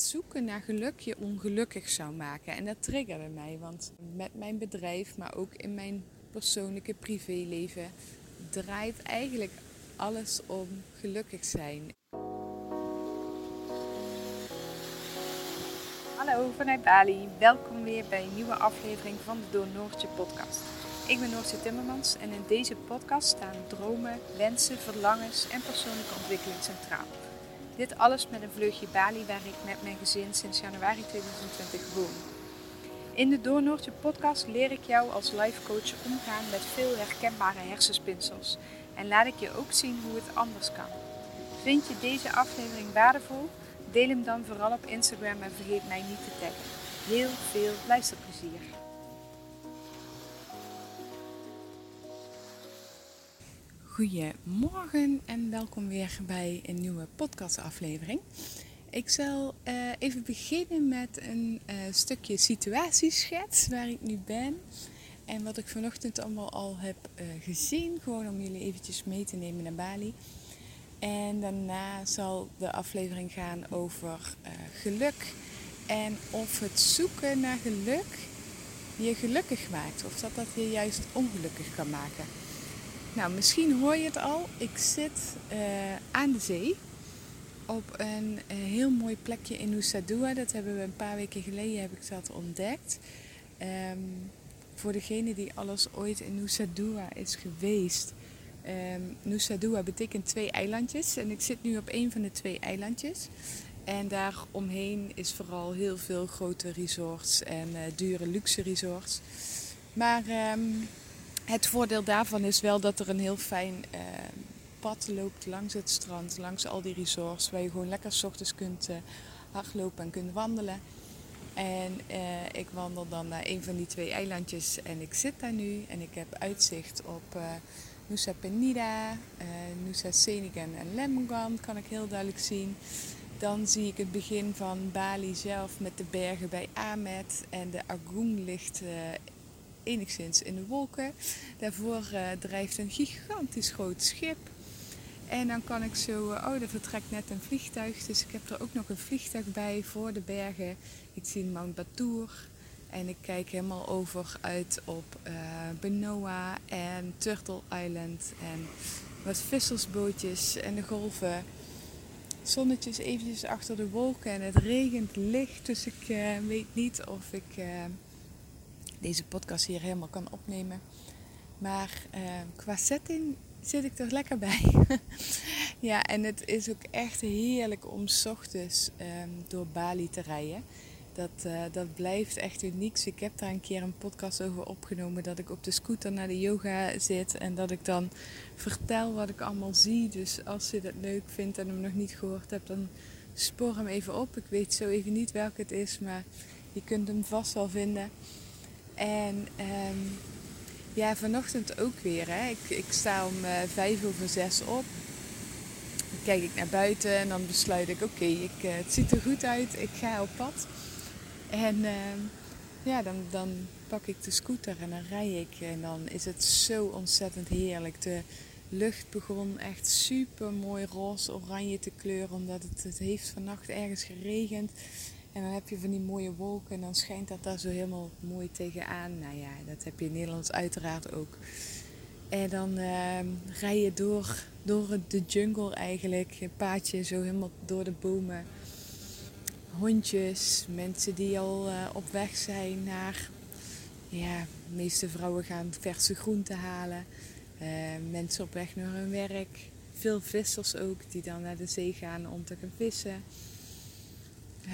zoeken naar geluk je ongelukkig zou maken. En dat triggerde mij, want met mijn bedrijf, maar ook in mijn persoonlijke privéleven, draait eigenlijk alles om gelukkig zijn. Hallo vanuit Bali, welkom weer bij een nieuwe aflevering van de Door Noortje podcast. Ik ben Noortje Timmermans en in deze podcast staan dromen, wensen, verlangens en persoonlijke ontwikkeling centraal. Dit alles met een vleugje Bali waar ik met mijn gezin sinds januari 2020 woon. In de Doornoortje podcast leer ik jou als life coach omgaan met veel herkenbare hersenspinsels en laat ik je ook zien hoe het anders kan. Vind je deze aflevering waardevol? Deel hem dan vooral op Instagram en vergeet mij niet te taggen. Heel veel luisterplezier! Goedemorgen en welkom weer bij een nieuwe podcastaflevering. Ik zal uh, even beginnen met een uh, stukje situatieschets waar ik nu ben. En wat ik vanochtend allemaal al heb uh, gezien, gewoon om jullie eventjes mee te nemen naar Bali. En daarna zal de aflevering gaan over geluk en of het zoeken naar geluk je gelukkig maakt of dat dat je juist ongelukkig kan maken. Nou, misschien hoor je het al. Ik zit uh, aan de zee op een uh, heel mooi plekje in Nusa Dua. Dat hebben we een paar weken geleden heb ik dat ontdekt. Um, voor degene die alles ooit in Nusa Dua is geweest. Um, Nusa Dua betekent twee eilandjes. En ik zit nu op een van de twee eilandjes. En daaromheen is vooral heel veel grote resorts en uh, dure luxe resorts. Maar um, het voordeel daarvan is wel dat er een heel fijn uh, pad loopt langs het strand, langs al die resorts, waar je gewoon lekker s ochtends kunt uh, hardlopen en kunt wandelen. En uh, ik wandel dan naar een van die twee eilandjes en ik zit daar nu en ik heb uitzicht op Nusa Penida, Nusa Senigan en Lemongan kan ik heel duidelijk zien. Dan zie ik het begin van Bali zelf met de bergen bij Amet en de Agung ligt enigszins in de wolken. Daarvoor uh, drijft een gigantisch groot schip. En dan kan ik zo, uh, oh, er vertrekt net een vliegtuig. Dus ik heb er ook nog een vliegtuig bij voor de bergen. Ik zie Mount Batur. En ik kijk helemaal over uit op uh, Benoa en Turtle Island. En wat vissersbootjes en de golven. Zonnetjes eventjes achter de wolken en het regent licht. Dus ik weet niet of ik deze podcast hier helemaal kan opnemen. Maar uh, qua setting zit ik er lekker bij. ja, en het is ook echt heerlijk om s ochtends um, door Bali te rijden. Dat, uh, dat blijft echt uniek. Ik heb daar een keer een podcast over opgenomen. Dat ik op de scooter naar de yoga zit. En dat ik dan vertel wat ik allemaal zie. Dus als je dat leuk vindt en hem nog niet gehoord hebt, dan spoor hem even op. Ik weet zo even niet welke het is. Maar je kunt hem vast wel vinden. En um, ja, vanochtend ook weer. Hè. Ik, ik sta om uh, vijf over zes op. Dan kijk ik naar buiten en dan besluit ik, oké, uh, het ziet er goed uit. Ik ga op pad. En uh, ja, dan, dan pak ik de scooter en dan rij ik. En dan is het zo ontzettend heerlijk. De lucht begon echt super mooi roze-oranje te kleuren. Omdat het, het heeft vannacht ergens geregend. En dan heb je van die mooie wolken en dan schijnt dat daar zo helemaal mooi tegenaan. Nou ja, dat heb je in Nederland uiteraard ook. En dan uh, rij je door, door de jungle eigenlijk. Een paadje zo helemaal door de bomen. Hondjes, mensen die al uh, op weg zijn naar... Ja, de meeste vrouwen gaan verse groenten halen. Uh, mensen op weg naar hun werk. Veel vissers ook die dan naar de zee gaan om te gaan vissen. Uh,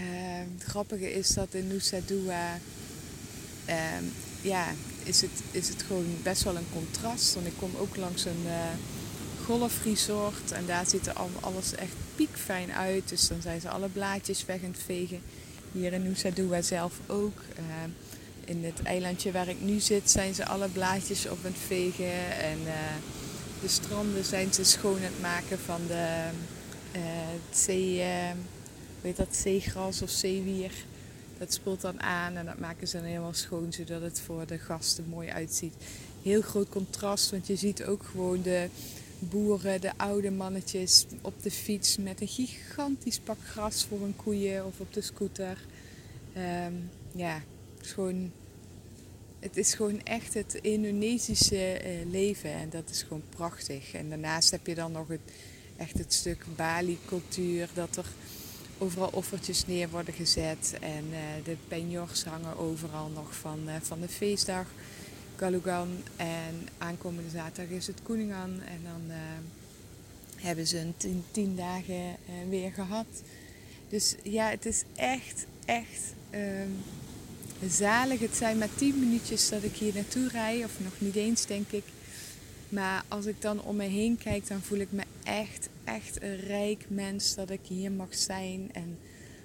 het grappige is dat in Nusa Dua uh, ja, is, het, is het gewoon best wel een contrast. Want ik kom ook langs een uh, golfresort en daar ziet er alles echt piekfijn uit. Dus dan zijn ze alle blaadjes weg aan het vegen. Hier in Nusa Dua zelf ook. Ehm, in het eilandje waar ik nu zit zijn ze alle blaadjes op aan het vegen. En eh, de stranden zijn ze schoon aan het maken van de uh, zee ehm, weet dat, zeegras of zeewier. Dat spoelt dan aan en dat maken ze dan helemaal schoon zodat het voor de gasten mooi uitziet. Heel groot contrast, want je ziet ook gewoon de boeren, de oude mannetjes op de fiets met een gigantisch pak gras voor hun koeien of op de scooter. Ehm, ja, het is, gewoon, het is gewoon echt het Indonesische eh, leven en dat is gewoon prachtig. En daarnaast heb je dan nog het, echt het stuk Bali-cultuur, dat er overal offertjes neer worden gezet en uh, de penjors hangen overal nog van, uh, van de feestdag. Galugan en aankomende zaterdag is het Koeningan en dan uh, hebben ze een tien, tien dagen weer gehad. Dus ja, het is echt, echt um, zalig. Het zijn maar tien minuutjes dat ik hier naartoe rij, of nog niet eens denk ik. Maar als ik dan om me heen kijk, dan voel ik me echt, echt een rijk mens dat ik hier mag zijn en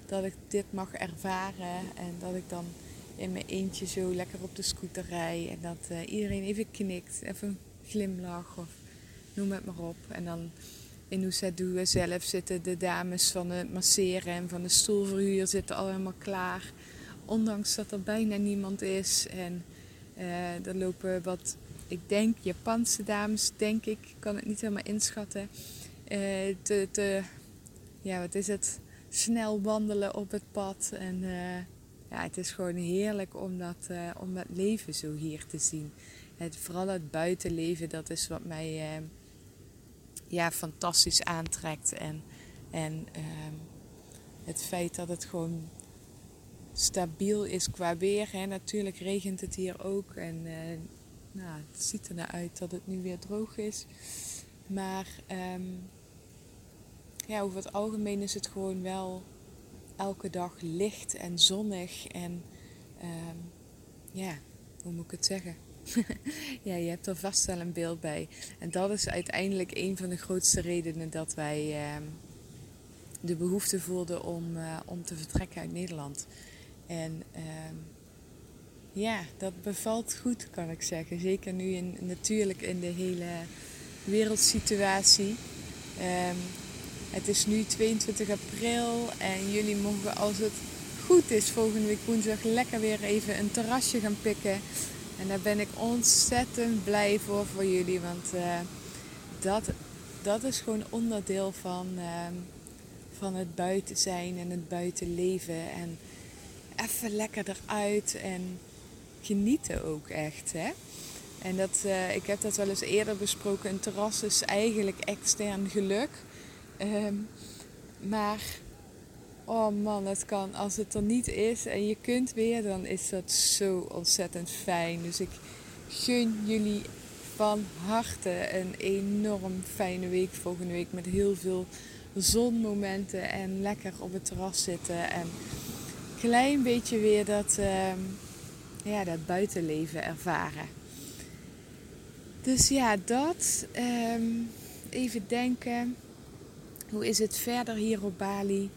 dat ik dit mag ervaren en dat ik dan in mijn eentje zo lekker op de scooter rij en dat uh, iedereen even knikt, even een glimlach of noem het maar op. En dan in Nusa Dua zelf zitten de dames van het masseren en van de stoelverhuur zitten allemaal klaar. Ondanks dat er bijna niemand is en uh, er lopen wat ik denk Japanse dames, denk ik, kan het niet helemaal inschatten. Uh, te, ja, wat is het? Snel wandelen op het pad. En uh, ja, het is gewoon heerlijk om dat, uh, om dat leven zo hier te zien. Het, vooral het buitenleven, dat is wat mij ja, fantastisch aantrekt. En, en ehm, het feit dat het gewoon stabiel is qua weer. Hè. Natuurlijk regent het hier ook. En nou, het ziet er naar uit dat het nu weer droog is. Maar um, ja, over het algemeen is het gewoon wel elke dag licht en zonnig. En um, ja, hoe moet ik het zeggen? ja, je hebt er vast wel een beeld bij. En dat is uiteindelijk een van de grootste redenen dat wij um, de behoefte voelden om, uh, om te vertrekken uit Nederland. En um, ja, dat bevalt goed, kan ik zeggen. Zeker nu in, natuurlijk in de hele wereldsituatie. Um, het is nu 22 april en jullie mogen, als het goed is, volgende week woensdag lekker weer even een terrasje gaan pikken. En daar ben ik ontzettend blij voor voor jullie, want uh, dat, dat is gewoon onderdeel van, uh, van het buiten zijn en het buiten leven. En even lekker eruit en genieten ook echt. Hè? En dat, uh, ik heb dat wel eens eerder besproken. Een terras is eigenlijk extern geluk. Um, maar, oh man, het kan. Als het er niet is en je kunt weer, dan is dat zo ontzettend fijn. Dus ik gun jullie van harte een enorm fijne week volgende week. Met heel veel zonmomenten en lekker op het terras zitten. En een klein beetje weer dat... Uh, ja, dat buitenleven ervaren. Dus ja, dat. Um, even denken. Hoe is het verder hier op Bali?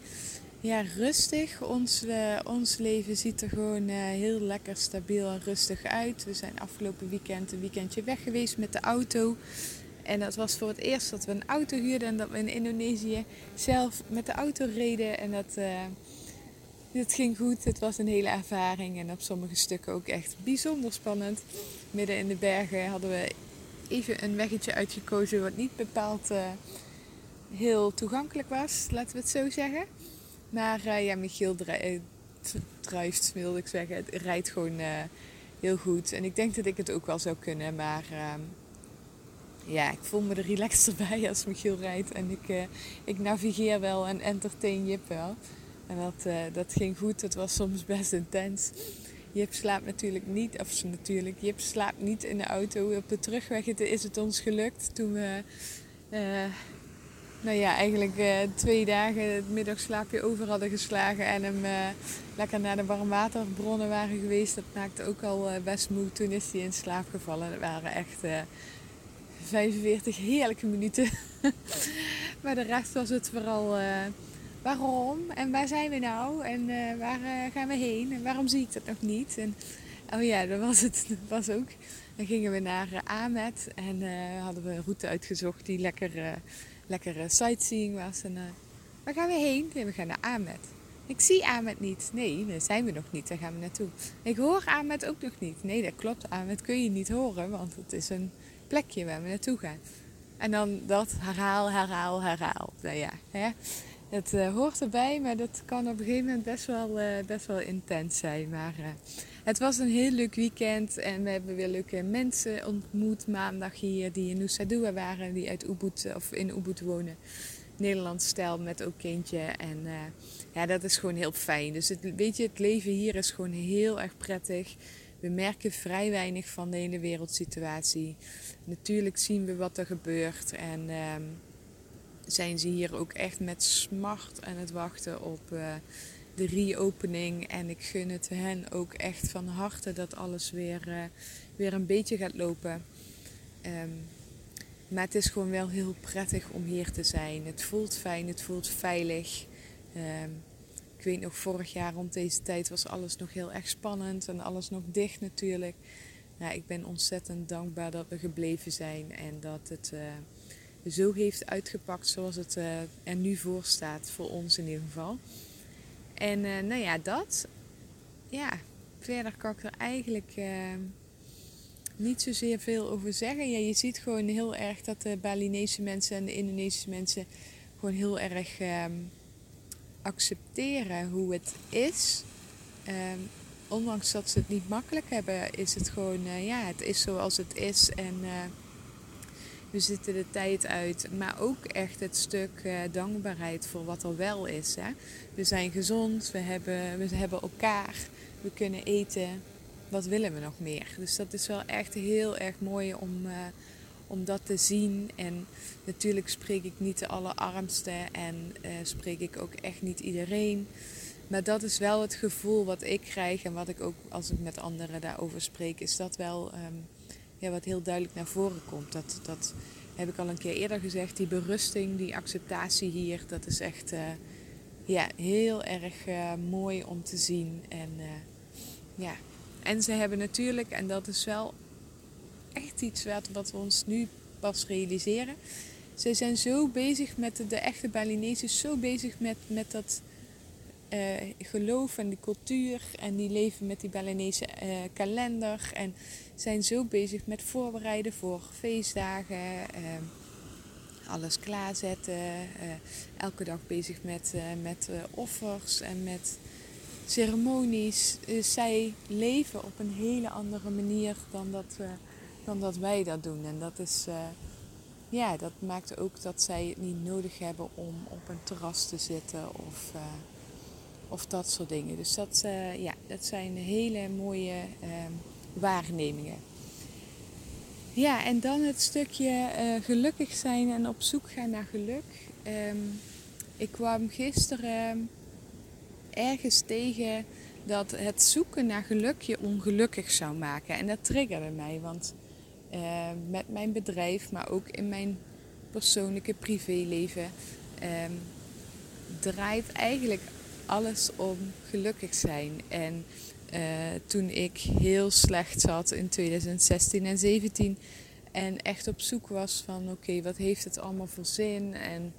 Ja, rustig. Ons, uh, ons leven ziet er gewoon uh, heel lekker stabiel en rustig uit. We zijn afgelopen weekend een weekendje weg geweest met de auto. En dat was voor het eerst dat we een auto huurden en dat we in Indonesië zelf met de auto reden. En dat, uh, het ging goed, het was een hele ervaring en op sommige stukken ook echt bijzonder spannend. Midden in de bergen hadden we even een weggetje uitgekozen wat niet bepaald uh, heel toegankelijk was, laten we het zo zeggen. Maar uh, ja, Michiel drijft, wilde ik zeggen. Het rijdt gewoon heel goed. En ik denk dat ik het ook wel zou kunnen, maar ehm, ja, ik voel me er relaxed bij als Michiel rijdt. En ik, ik navigeer wel en entertain Jip wel. En dat, uh, dat ging goed. Het was soms best intens. Jip slaapt natuurlijk niet, of natuurlijk, Jip slaapt niet in de auto. Op de terugweg is het ons gelukt toen we, uh, nou ja, eigenlijk uh, twee dagen het middagslaapje over hadden geslagen en hem lekker naar de warmwaterbronnen waren geweest. Dat maakte ook al best moe. Toen is hij in slaap gevallen. Dat waren echt 45 heerlijke minuten. maar de rest was het vooral waarom en waar zijn we nou en uh, waar uh, gaan we heen en waarom zie ik dat nog niet. En oh ja, dat was het dat was ook. Dan gingen we naar uh, Amet en hadden we een route uitgezocht die lekker, lekker sightseeing was. En waar gaan we heen? Nee, we gaan naar Amet. Ik zie Amet niet. Nee, daar zijn we nog niet. Daar gaan we naartoe. Ik hoor Amet ook nog niet. Nee, dat klopt. Amet kun je niet horen, want het is een plekje waar we naartoe gaan. En dan dat herhaal, herhaal, herhaal. Nou ja, hè? Het uh, hoort erbij, maar dat kan op een gegeven moment best wel, uh, best wel intens zijn. Maar uh, het was een heel leuk weekend en we hebben weer leuke mensen ontmoet maandag hier die in Nusa Dua waren, die uit Ubud of in Ubud wonen. Nederlands stijl met ook kindje. En ja, dat is gewoon heel fijn. Dus het, weet je, het leven hier is gewoon heel erg prettig. We merken vrij weinig van de hele wereldsituatie. Natuurlijk zien we wat er gebeurt en ehm, zijn ze hier ook echt met smart aan het wachten op uh, de reopening. En ik gun het hen ook echt van harte dat alles weer, uh, weer een beetje gaat lopen. Um, maar het is gewoon wel heel prettig om hier te zijn. Het voelt fijn, het voelt veilig. Um, ik weet nog, vorig jaar rond deze tijd was alles nog heel erg spannend en alles nog dicht natuurlijk. Nou, ik ben ontzettend dankbaar dat we gebleven zijn en dat het uh, zo heeft uitgepakt zoals het uh, er nu voor staat, voor ons in ieder geval. En uh, nou ja, dat. Ja, verder kan ik er eigenlijk niet zozeer veel over zeggen. Ja, je ziet gewoon heel erg dat de Balinese mensen en de Indonesische mensen gewoon heel erg ehm, accepteren hoe het is. Um, ondanks dat ze het niet makkelijk hebben, is het gewoon, ja, het is zoals het is. En we zitten de tijd uit. Maar ook echt het stuk uh, dankbaarheid voor wat er wel is. Hè. We zijn gezond, we hebben, we hebben elkaar, we kunnen eten. Wat willen we nog meer? Dus dat is wel echt heel erg mooi om om dat te zien. En natuurlijk spreek ik niet de allerarmste en uh, spreek ik ook echt niet iedereen. Maar dat is wel het gevoel wat ik krijg en wat ik ook als ik met anderen daarover spreek, is dat wel um, ja, wat heel duidelijk naar voren komt. Dat, dat heb ik al een keer eerder gezegd, die berusting, die acceptatie hier, dat is echt uh, ja, heel erg uh, mooi om te zien. En, ja. en ze hebben natuurlijk, en dat is wel echt iets wat, wat we ons nu pas realiseren. Ze zijn zo bezig met de, de echte Balinese, zo bezig met, met dat uh, geloof en die cultuur. En die leven met die Balinese uh, kalender. En zijn zo bezig met voorbereiden voor feestdagen. Uh, alles klaarzetten. elke dag bezig met, met offers en met ceremonies. zij leven op een hele andere manier dan dat dan dat wij dat doen. En dat is, ja, dat maakt ook dat zij het niet nodig hebben om op een terras te zitten of, of dat soort dingen. Dus dat, uh, ja, dat zijn hele mooie ehm, waarnemingen. Ja, en dan het stukje gelukkig zijn en op zoek gaan naar geluk. Um, ik kwam gisteren ergens tegen dat het zoeken naar geluk je ongelukkig zou maken. En dat triggerde mij, want uh, met mijn bedrijf, maar ook in mijn persoonlijke privéleven, draait eigenlijk alles om gelukkig zijn. En uh, toen ik heel slecht zat in 2016 en 2017 en echt op zoek was van oké, wat heeft het allemaal voor zin? En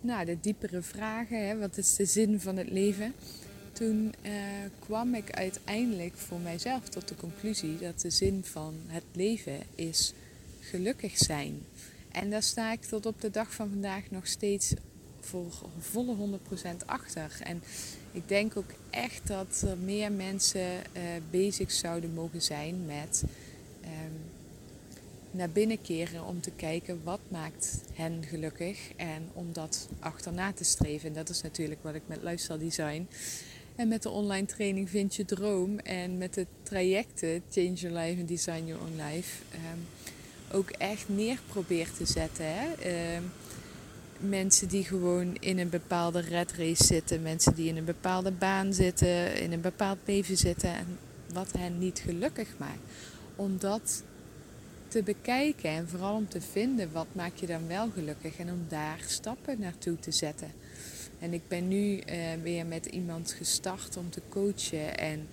nou, de diepere vragen, hè, wat is de zin van het leven? toen uh, kwam ik uiteindelijk voor mijzelf tot de conclusie dat de zin van het leven is gelukkig zijn. En daar sta ik tot op de dag van vandaag nog steeds voor volle 100% achter. En ik denk ook echt dat er meer mensen uh, bezig zouden mogen zijn met um, naar binnen keren om te kijken wat maakt hen gelukkig en om dat achterna te streven. En dat is natuurlijk wat ik met lifestyle design en met de online training Vind je Droom en met de trajecten Change Your Life en Design Your Own Life um, ook echt neer probeer te zetten. Hè? Um, mensen die gewoon in een bepaalde red race zitten, mensen die in een bepaalde baan zitten, in een bepaald leven zitten en wat hen niet gelukkig maakt. Om dat te bekijken en vooral om te vinden wat maakt je dan wel gelukkig en om daar stappen naartoe te zetten. En ik ben nu uh, weer met iemand gestart om te coachen. En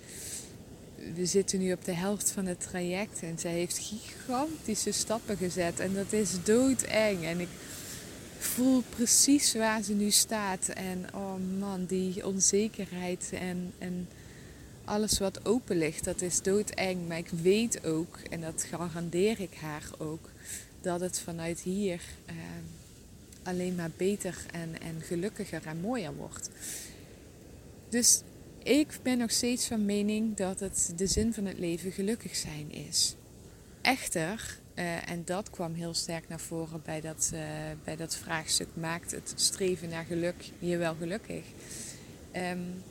we zitten nu op de helft van het traject. En zij heeft gigantische stappen gezet. En dat is doodeng. En ik voel precies waar ze nu staat. En oh man, die onzekerheid en, en alles wat open ligt, dat is doodeng. Maar ik weet ook, en dat garandeer ik haar ook, dat het vanuit hier ehm, alleen maar beter en, en gelukkiger en mooier wordt. Dus ik ben nog steeds van mening dat het de zin van het leven gelukkig zijn is. Echter, uh, en dat kwam heel sterk naar voren bij dat, uh, bij dat vraagstuk: maakt het streven naar geluk je wel gelukkig? Um,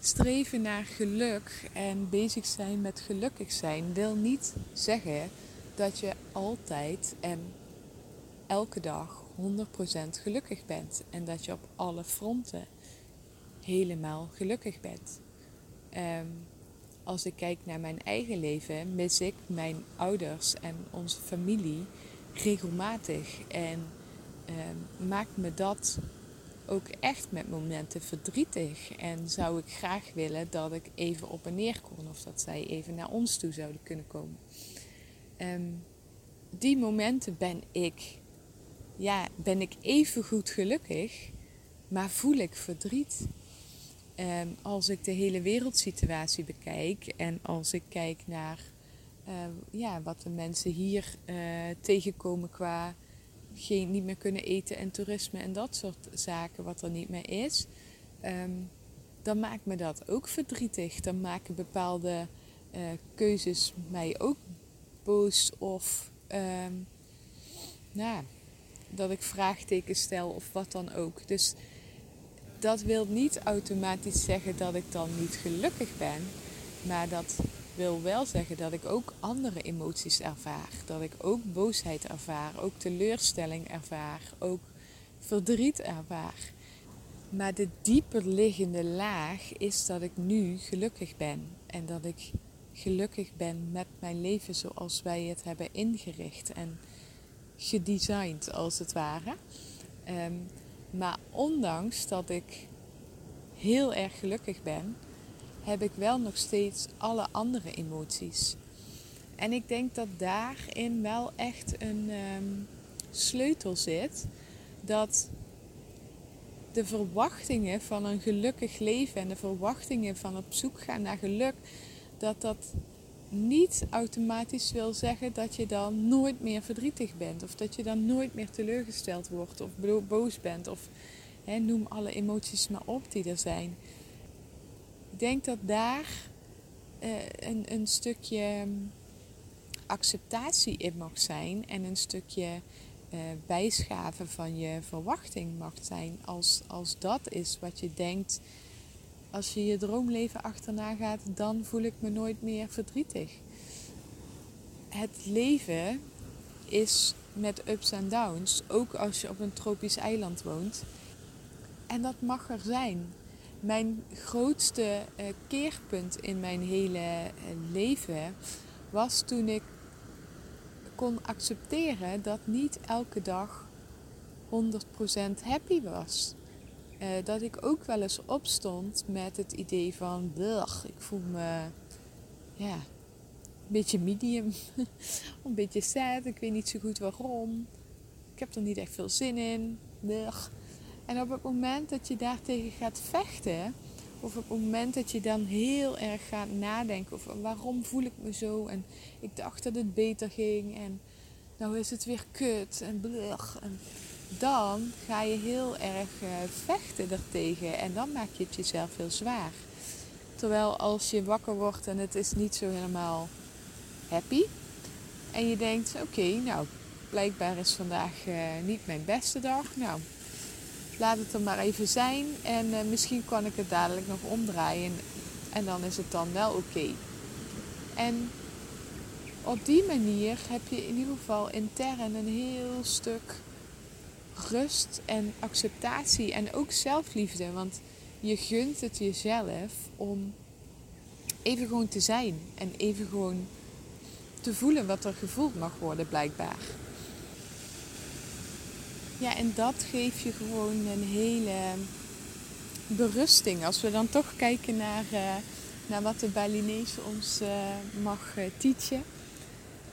streven naar geluk en bezig zijn met gelukkig zijn wil niet zeggen dat je altijd en elke dag 100% gelukkig bent en dat je op alle fronten helemaal gelukkig bent. Um, als ik kijk naar mijn eigen leven, mis ik mijn ouders en onze familie regelmatig. En uh, maakt me dat ook echt met momenten verdrietig. En zou ik graag willen dat ik even op en neer kon. Of dat zij even naar ons toe zouden kunnen komen. Um, die momenten ben ik, ja, ben ik even goed gelukkig. Maar voel ik verdriet. Um, als ik de hele wereldsituatie bekijk en als ik kijk naar uh, ja, wat de mensen hier uh, tegenkomen qua geen, niet meer kunnen eten en toerisme en dat soort zaken, wat er niet meer is, um, dan maakt me dat ook verdrietig. Dan maken bepaalde uh, keuzes mij ook boos of nou, dat ik vraagtekens stel of wat dan ook. Dus dat wil niet automatisch zeggen dat ik dan niet gelukkig ben, maar dat wil wel zeggen dat ik ook andere emoties ervaar. Dat ik ook boosheid ervaar, ook teleurstelling ervaar, ook verdriet ervaar. Maar de dieper liggende laag is dat ik nu gelukkig ben en dat ik gelukkig ben met mijn leven zoals wij het hebben ingericht en gedesigned als het ware. Um, maar ondanks dat ik heel erg gelukkig ben, heb ik wel nog steeds alle andere emoties. En ik denk dat daarin wel echt een um, sleutel zit. Dat de verwachtingen van een gelukkig leven en de verwachtingen van op zoek gaan naar geluk, dat dat niet automatisch wil zeggen dat je dan nooit meer verdrietig bent. Of dat je dan nooit meer teleurgesteld wordt of boos bent. Of hè, noem alle emoties maar op die er zijn. Ik denk dat daar uh, een, een stukje acceptatie in mag zijn. En een stukje uh, bijschaven van je verwachting mag zijn. Als, als dat is wat je denkt als je je droomleven achterna gaat, dan voel ik me nooit meer verdrietig. Het leven is met ups en downs, ook als je op een tropisch eiland woont. En dat mag er zijn. Mijn grootste uh, keerpunt in mijn hele uh, leven was toen ik kon accepteren dat niet elke dag 100% happy was. Uh, dat ik ook wel eens opstond met het idee van, ik voel me ja, een beetje medium, een beetje sad, ik weet niet zo goed waarom. Ik heb er niet echt veel zin in. Blech. En op het moment dat je daartegen gaat vechten, of op het moment dat je dan heel erg gaat nadenken over waarom voel ik me zo en ik dacht dat het beter ging en nou is het weer kut en blech. En dan ga je heel erg uh, vechten ertegen en dan maak je het jezelf heel zwaar. Terwijl als je wakker wordt en het is niet zo helemaal happy en je denkt: oké, nou blijkbaar is vandaag uh, niet mijn beste dag. Nou, laat het er maar even zijn en uh, misschien kan ik het dadelijk nog omdraaien en dan is het dan wel oké. En op die manier heb je in ieder geval intern een heel stuk rust en acceptatie en ook zelfliefde. Want je gunt het jezelf om even gewoon te zijn en even gewoon te voelen wat er gevoeld mag worden, blijkbaar. Ja, en dat geeft je gewoon een hele berusting. Als we dan toch kijken naar, uh, naar wat de Balinese ons uh, mag uh, teachen,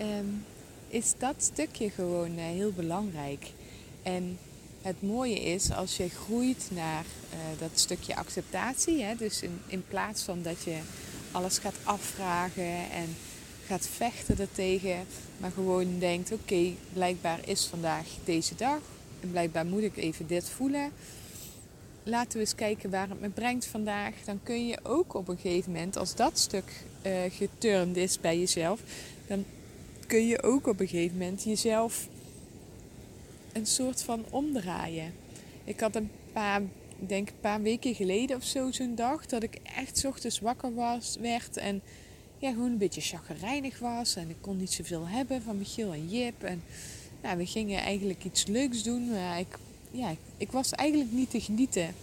um, is dat stukje gewoon heel belangrijk. En het mooie is als je groeit naar uh, dat stukje acceptatie. Hè? Dus in, in plaats van dat je alles gaat afvragen en gaat vechten ertegen, maar gewoon denkt: oké, blijkbaar is vandaag deze dag en blijkbaar moet ik even dit voelen. Laten we eens kijken waar het me brengt vandaag. Dan kun je ook op een gegeven moment, als dat stuk uh, geturnd is bij jezelf, dan kun je ook op een gegeven moment jezelf een soort van omdraaien. Ik had een paar, ik denk een paar weken geleden of zo zo'n dag dat ik echt ochtends wakker was, werd en ja, gewoon een beetje chagrijnig was. En ik kon niet zoveel hebben van Michiel en Jip. En nou, we gingen eigenlijk iets leuks doen. Maar ik, ja, ik was eigenlijk niet te genieten.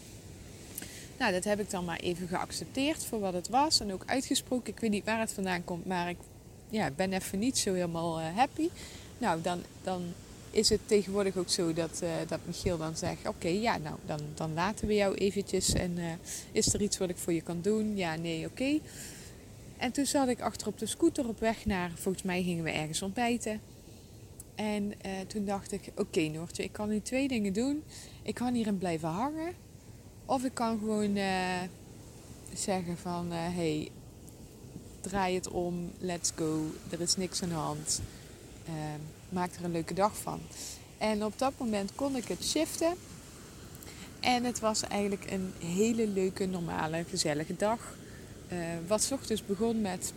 Nou, dat heb ik dan maar even geaccepteerd voor wat het was. En ook uitgesproken. Ik weet niet waar het vandaan komt, maar ik ja, ben even niet zo helemaal uh, happy. Nou, dan, dan is het tegenwoordig ook zo dat, uh, dat Michiel dan zegt: Oké, ja, nou, dan, dan laten we jou eventjes. En uh, is er iets wat ik voor je kan doen? Ja, nee, oké. En toen zat ik achter op de scooter op weg naar, volgens mij gingen we ergens ontbijten. En uh, toen dacht ik, oké okay, Noortje, ik kan nu twee dingen doen. Ik kan hierin blijven hangen. Of ik kan gewoon zeggen van, hey, draai het om, let's go. Er is niks aan de hand. Maak er een leuke dag van. En op dat moment kon ik het shiften. En het was eigenlijk een hele leuke, normale, gezellige dag. Uh, wat ochtends begon met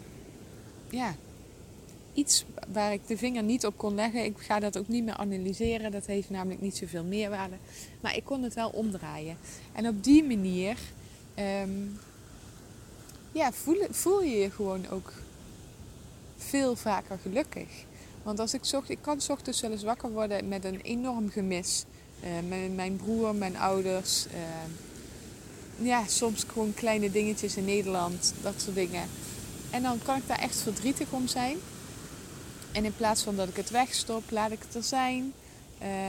ja, iets waar ik de vinger niet op kon leggen. Ik ga dat ook niet meer analyseren. Dat heeft namelijk niet zoveel meerwaarde. Maar ik kon het wel omdraaien. En op die manier um, ja, voel, voel je je gewoon ook veel vaker gelukkig. Want als ik zocht, ik kan ochtends wel eens wakker worden met een enorm gemis. Uh, mijn, mijn broer, mijn ouders. Uh, ja, soms gewoon kleine dingetjes in Nederland, dat soort dingen. En dan kan ik daar echt verdrietig om zijn. En in plaats van dat ik het wegstop, laat ik het er zijn.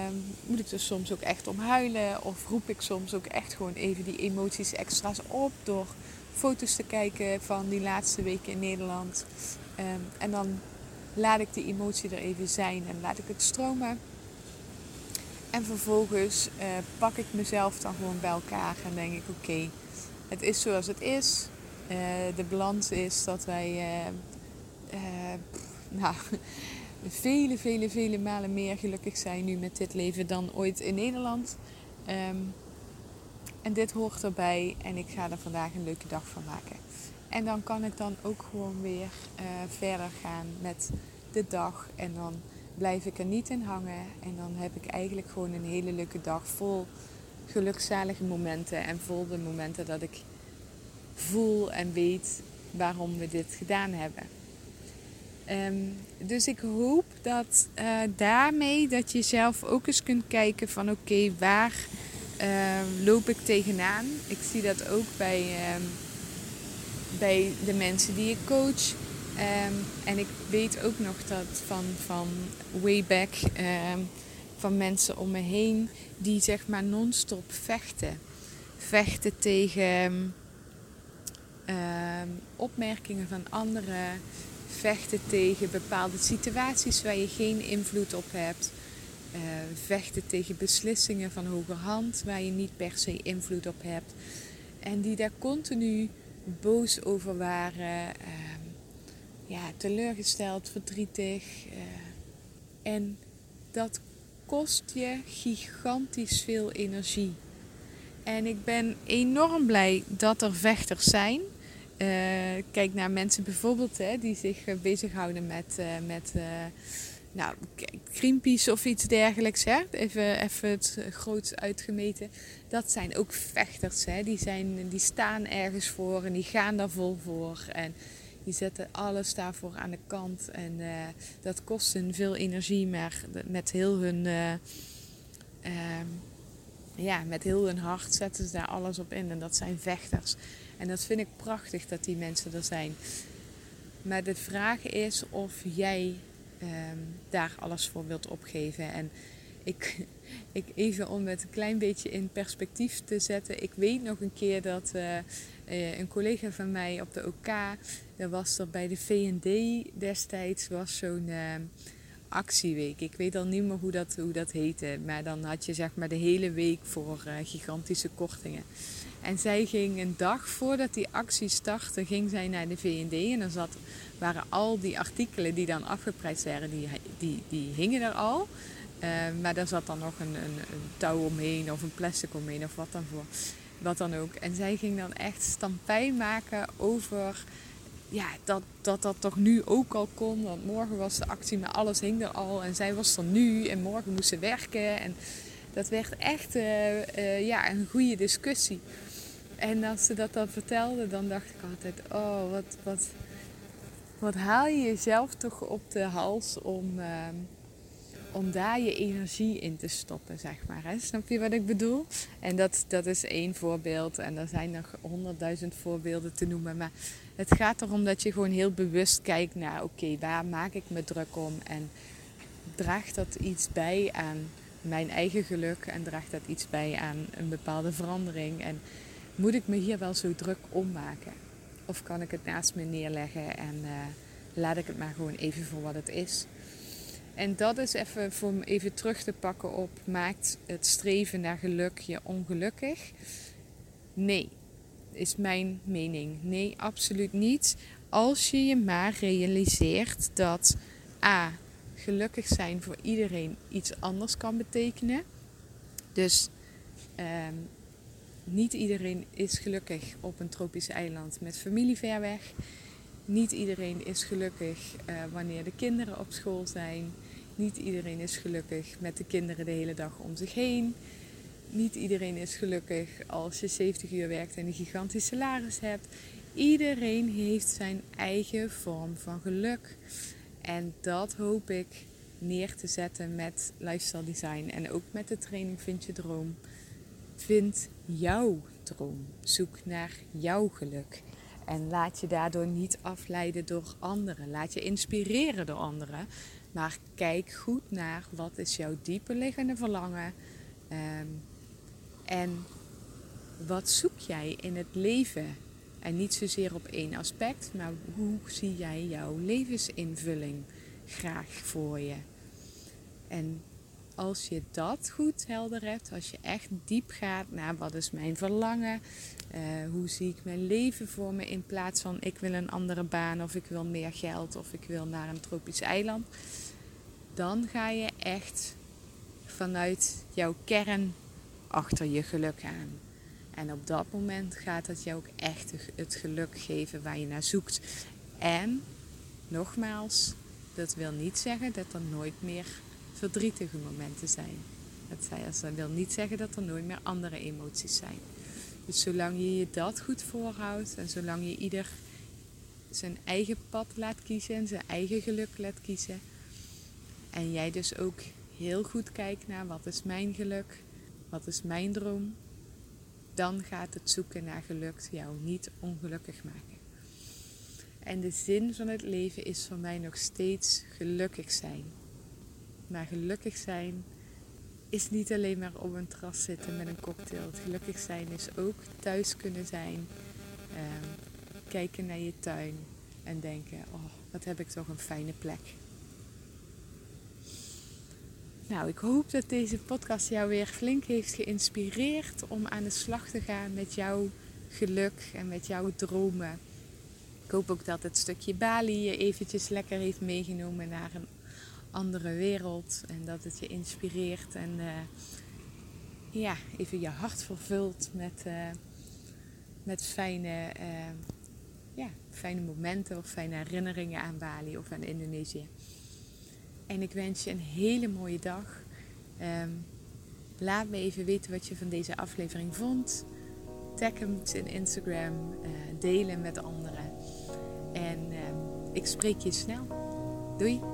Um, moet ik er soms ook echt om huilen? Of roep ik soms ook echt gewoon even die emoties extra's op door foto's te kijken van die laatste weken in Nederland. Um, en dan laat ik die emotie er even zijn en laat ik het stromen. En vervolgens uh, pak ik mezelf dan gewoon bij elkaar en denk ik: oké, het is zoals het is. Uh, de balans is dat wij uh, nou, vele, vele, vele malen meer gelukkig zijn nu met dit leven dan ooit in Nederland. Um, en dit hoort erbij en ik ga er vandaag een leuke dag van maken. En dan kan ik dan ook gewoon weer verder gaan met de dag en dan blijf ik er niet in hangen. En dan heb ik eigenlijk gewoon een hele leuke dag vol gelukzalige momenten. En vol de momenten dat ik voel en weet waarom we dit gedaan hebben. Um, dus ik hoop dat uh, daarmee dat je zelf ook eens kunt kijken van oké, waar uh, loop ik tegenaan? Ik zie dat ook bij, uh, bij de mensen die ik coach. Um, en ik weet ook nog dat van, van way back um, van mensen om me heen die zeg maar non-stop vechten. Vechten tegen um, opmerkingen van anderen. Vechten tegen bepaalde situaties waar je geen invloed op hebt. Vechten tegen beslissingen van hogerhand waar je niet per se invloed op hebt. En die daar continu boos over waren ja, teleurgesteld, verdrietig. Uh, en dat kost je gigantisch veel energie. En ik ben enorm blij dat er vechters zijn. Uh, kijk naar mensen bijvoorbeeld hè, die zich uh, bezighouden met, uh, met nou, Greenpeace of iets dergelijks. Hè? Even, even het groot uitgemeten. Dat zijn ook vechters. Hè? Die, zijn, die staan ergens voor en die gaan daar vol voor. En die zetten alles daarvoor aan de kant. En uh, dat kost hun veel energie, maar met heel hun, uh, uh, ja, met heel hun hart zetten ze daar alles op in. En dat zijn vechters. En dat vind ik prachtig dat die mensen er zijn. Maar de vraag is of jij ehm, daar alles voor wilt opgeven. En ik, ik, even om het een klein beetje in perspectief te zetten. Ik weet nog een keer dat uh, een collega van mij op de OK, daar was er bij de VND destijds was zo'n uh, actieweek. Ik weet al niet meer hoe dat, hoe dat heette. Maar dan had je zeg maar de hele week voor uh, gigantische kortingen. En zij ging een dag voordat die actie startte, ging zij naar de VND. En dan zat, waren al die artikelen die dan afgeprijsd werden, die, die, die hingen er al. Uh, maar daar zat dan nog een, een, een, touw omheen of een plastic omheen of wat dan voor. Wat dan ook. En zij ging dan echt stampijn maken over ja, dat, dat dat toch nu ook al kon. Want morgen was de actie, maar alles hing er al. En zij was er nu en morgen moest ze werken. En dat werd echt uh, uh, ja, een goede discussie. En als ze dat dan vertelde, dan dacht ik altijd: oh, wat, wat, wat haal je jezelf toch op de hals om, uh, om daar je energie in te stoppen, zeg maar. Hè? Snap je wat ik bedoel? En dat, dat is één voorbeeld. En er zijn nog honderdduizend voorbeelden te noemen. Maar het gaat erom dat je gewoon heel bewust kijkt naar: oké, waar maak ik me druk om? En draagt dat iets bij aan mijn eigen geluk? En draagt dat iets bij aan een bepaalde verandering? En moet ik me hier wel zo druk om maken? Of kan ik het naast me neerleggen en uh, laat ik het maar gewoon even voor wat het is? En dat is even voor even terug te pakken op: maakt het streven naar geluk je ongelukkig? Nee, is mijn mening. Nee, absoluut niet. Als je je maar realiseert dat A. gelukkig zijn voor iedereen iets anders kan betekenen. Dus um, niet iedereen is gelukkig op een tropisch eiland met familie ver weg. Niet iedereen is gelukkig uh, wanneer de kinderen op school zijn. Niet iedereen is gelukkig met de kinderen de hele dag om zich heen. Niet iedereen is gelukkig als je 70 uur werkt en een gigantisch salaris hebt. Iedereen heeft zijn eigen vorm van geluk. En dat hoop ik neer te zetten met lifestyle design en ook met de training Vind je Droom. Vind jouw droom. Zoek naar jouw geluk. En laat je daardoor niet afleiden door anderen. Laat je inspireren door anderen. Maar kijk goed naar wat is jouw diepe liggende verlangen. Um, en wat zoek jij in het leven? En niet zozeer op één aspect, maar hoe zie jij jouw levensinvulling graag voor je? En als je dat goed helder hebt, als je echt diep gaat naar wat is mijn verlangen, uh, hoe zie ik mijn leven voor me in plaats van ik wil een andere baan of ik wil meer geld of ik wil naar een tropisch eiland, dan ga je echt vanuit jouw kern achter je geluk aan. En op dat moment gaat het jou ook echt het geluk geven waar je naar zoekt. En nogmaals, dat wil niet zeggen dat er nooit meer verdrietige momenten zijn. Dat wil niet zeggen dat er nooit meer andere emoties zijn. Dus zolang je je dat goed voorhoudt en zolang je ieder zijn eigen pad laat kiezen en zijn eigen geluk laat kiezen. En jij dus ook heel goed kijkt naar wat is mijn geluk, wat is mijn droom, dan gaat het zoeken naar geluk jou niet ongelukkig maken. En de zin van het leven is voor mij nog steeds gelukkig zijn. Maar gelukkig zijn is niet alleen maar op een terras zitten met een cocktail. Gelukkig zijn is ook thuis kunnen zijn, ehm, kijken naar je tuin en denken: oh, wat heb ik toch een fijne plek. Nou, ik hoop dat deze podcast jou weer flink heeft geïnspireerd om aan de slag te gaan met jouw geluk en met jouw dromen. Ik hoop ook dat het stukje Bali je eventjes lekker heeft meegenomen naar een andere wereld en dat het je inspireert en uh, ja, even je hart vervult met, uh, met fijne, uh, ja, fijne momenten of fijne herinneringen aan Bali of aan Indonesië. En ik wens je een hele mooie dag. Um, laat me even weten wat je van deze aflevering vond. Tag hem in Instagram. Delen met anderen. En uh, ik spreek je snel. Doei!